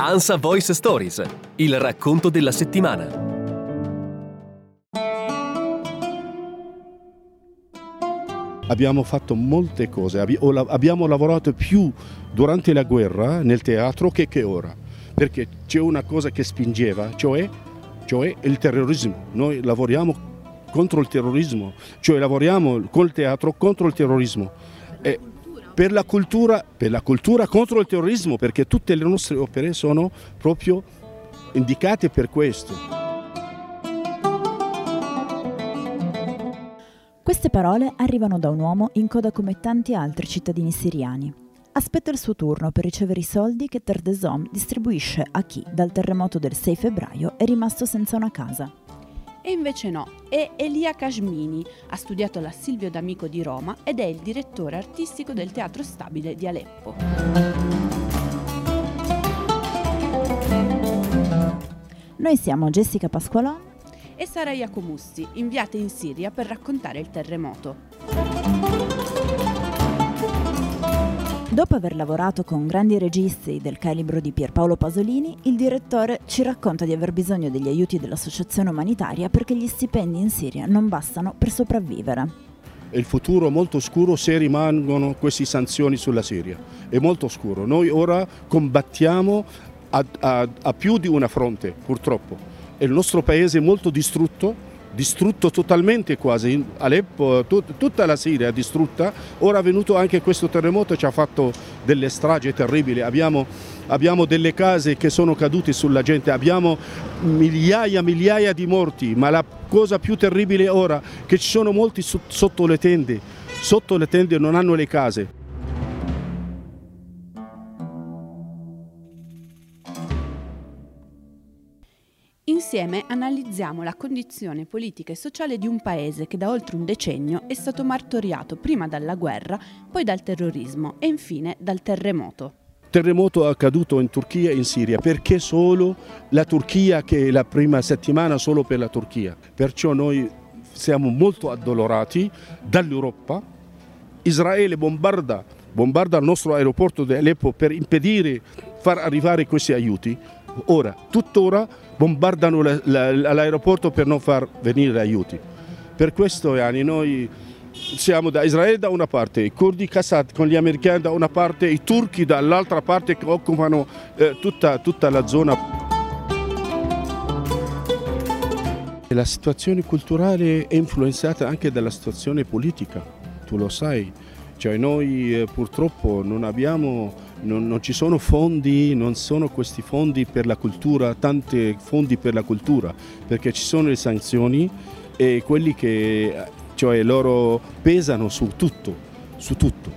ANSA Voice Stories, il racconto della settimana. Abbiamo fatto molte cose, abbiamo lavorato più durante la guerra nel teatro che, che ora, perché c'è una cosa che spingeva, cioè, cioè il terrorismo. Noi lavoriamo contro il terrorismo, cioè lavoriamo col teatro contro il terrorismo. E per la, cultura, per la cultura contro il terrorismo, perché tutte le nostre opere sono proprio indicate per questo. Queste parole arrivano da un uomo in coda come tanti altri cittadini siriani. Aspetta il suo turno per ricevere i soldi che Terdesom distribuisce a chi, dal terremoto del 6 febbraio, è rimasto senza una casa. E invece no, è Elia Kashmini, ha studiato alla Silvio D'Amico di Roma ed è il direttore artistico del Teatro Stabile di Aleppo. Noi siamo Jessica Pasqualon e Sara Iacomussi, inviate in Siria per raccontare il terremoto. Dopo aver lavorato con grandi registi del calibro di Pierpaolo Pasolini, il direttore ci racconta di aver bisogno degli aiuti dell'associazione umanitaria perché gli stipendi in Siria non bastano per sopravvivere. Il futuro è molto scuro se rimangono queste sanzioni sulla Siria. È molto scuro. Noi ora combattiamo a, a, a più di una fronte, purtroppo il nostro paese è molto distrutto, distrutto totalmente quasi, Aleppo, tut, tutta la Siria è distrutta, ora è venuto anche questo terremoto ci ha fatto delle stragi terribili, abbiamo, abbiamo delle case che sono cadute sulla gente, abbiamo migliaia e migliaia di morti, ma la cosa più terribile ora è che ci sono molti sotto le tende, sotto le tende non hanno le case. Insieme analizziamo la condizione politica e sociale di un paese che da oltre un decennio è stato martoriato prima dalla guerra, poi dal terrorismo e infine dal terremoto. Terremoto accaduto in Turchia e in Siria, perché solo la Turchia che è la prima settimana solo per la Turchia. Perciò noi siamo molto addolorati dall'Europa. Israele bombarda, bombarda il nostro aeroporto di Aleppo per impedire far arrivare questi aiuti. Ora, tuttora bombardano l'aeroporto per non far venire aiuti. Per questo anni noi siamo da Israele da una parte, i curdi Qassad con gli americani da una parte, i turchi dall'altra parte che occupano eh, tutta, tutta la zona. La situazione culturale è influenzata anche dalla situazione politica, tu lo sai, cioè noi eh, purtroppo non abbiamo non, non, ci sono fondi, non sono questi fondi per la cultura, tanti fondi per la cultura, perché ci sono le sanzioni e quelli che cioè loro pesano su tutto, su tutto,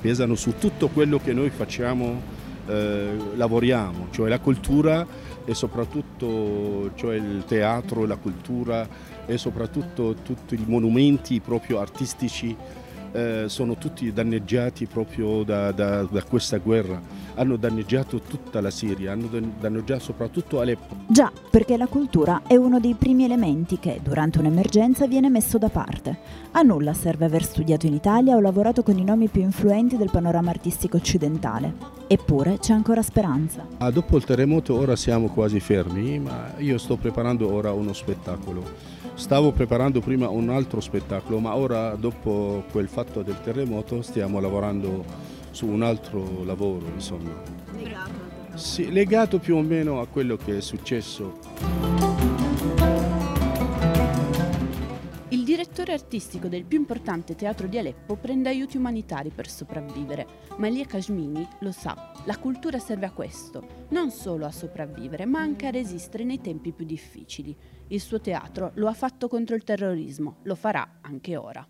pesano su tutto quello che noi facciamo, eh, lavoriamo, cioè la cultura e soprattutto cioè il teatro, la cultura e soprattutto tutti i monumenti proprio artistici eh, sono tutti danneggiati proprio da, da, da, questa guerra. Hanno danneggiato tutta la Siria, hanno danneggiato soprattutto Aleppo. Già, perché la cultura è uno dei primi elementi che durante un'emergenza viene messo da parte. A nulla serve aver studiato in Italia o lavorato con i nomi più influenti del panorama artistico occidentale. Eppure c'è ancora speranza. Ah, dopo il terremoto ora siamo quasi fermi, ma io sto preparando ora uno spettacolo Stavo preparando prima un altro spettacolo, ma ora dopo quel fatto del terremoto stiamo lavorando su un altro lavoro, insomma. Legato? Sì, legato più o meno a quello che è successo. direttore artistico del più importante teatro di Aleppo prende aiuti umanitari per sopravvivere, ma Elia Kashmini lo sa, la cultura serve a questo, non solo a sopravvivere, ma anche a resistere nei tempi più difficili. Il suo teatro lo ha fatto contro il terrorismo, lo farà anche ora.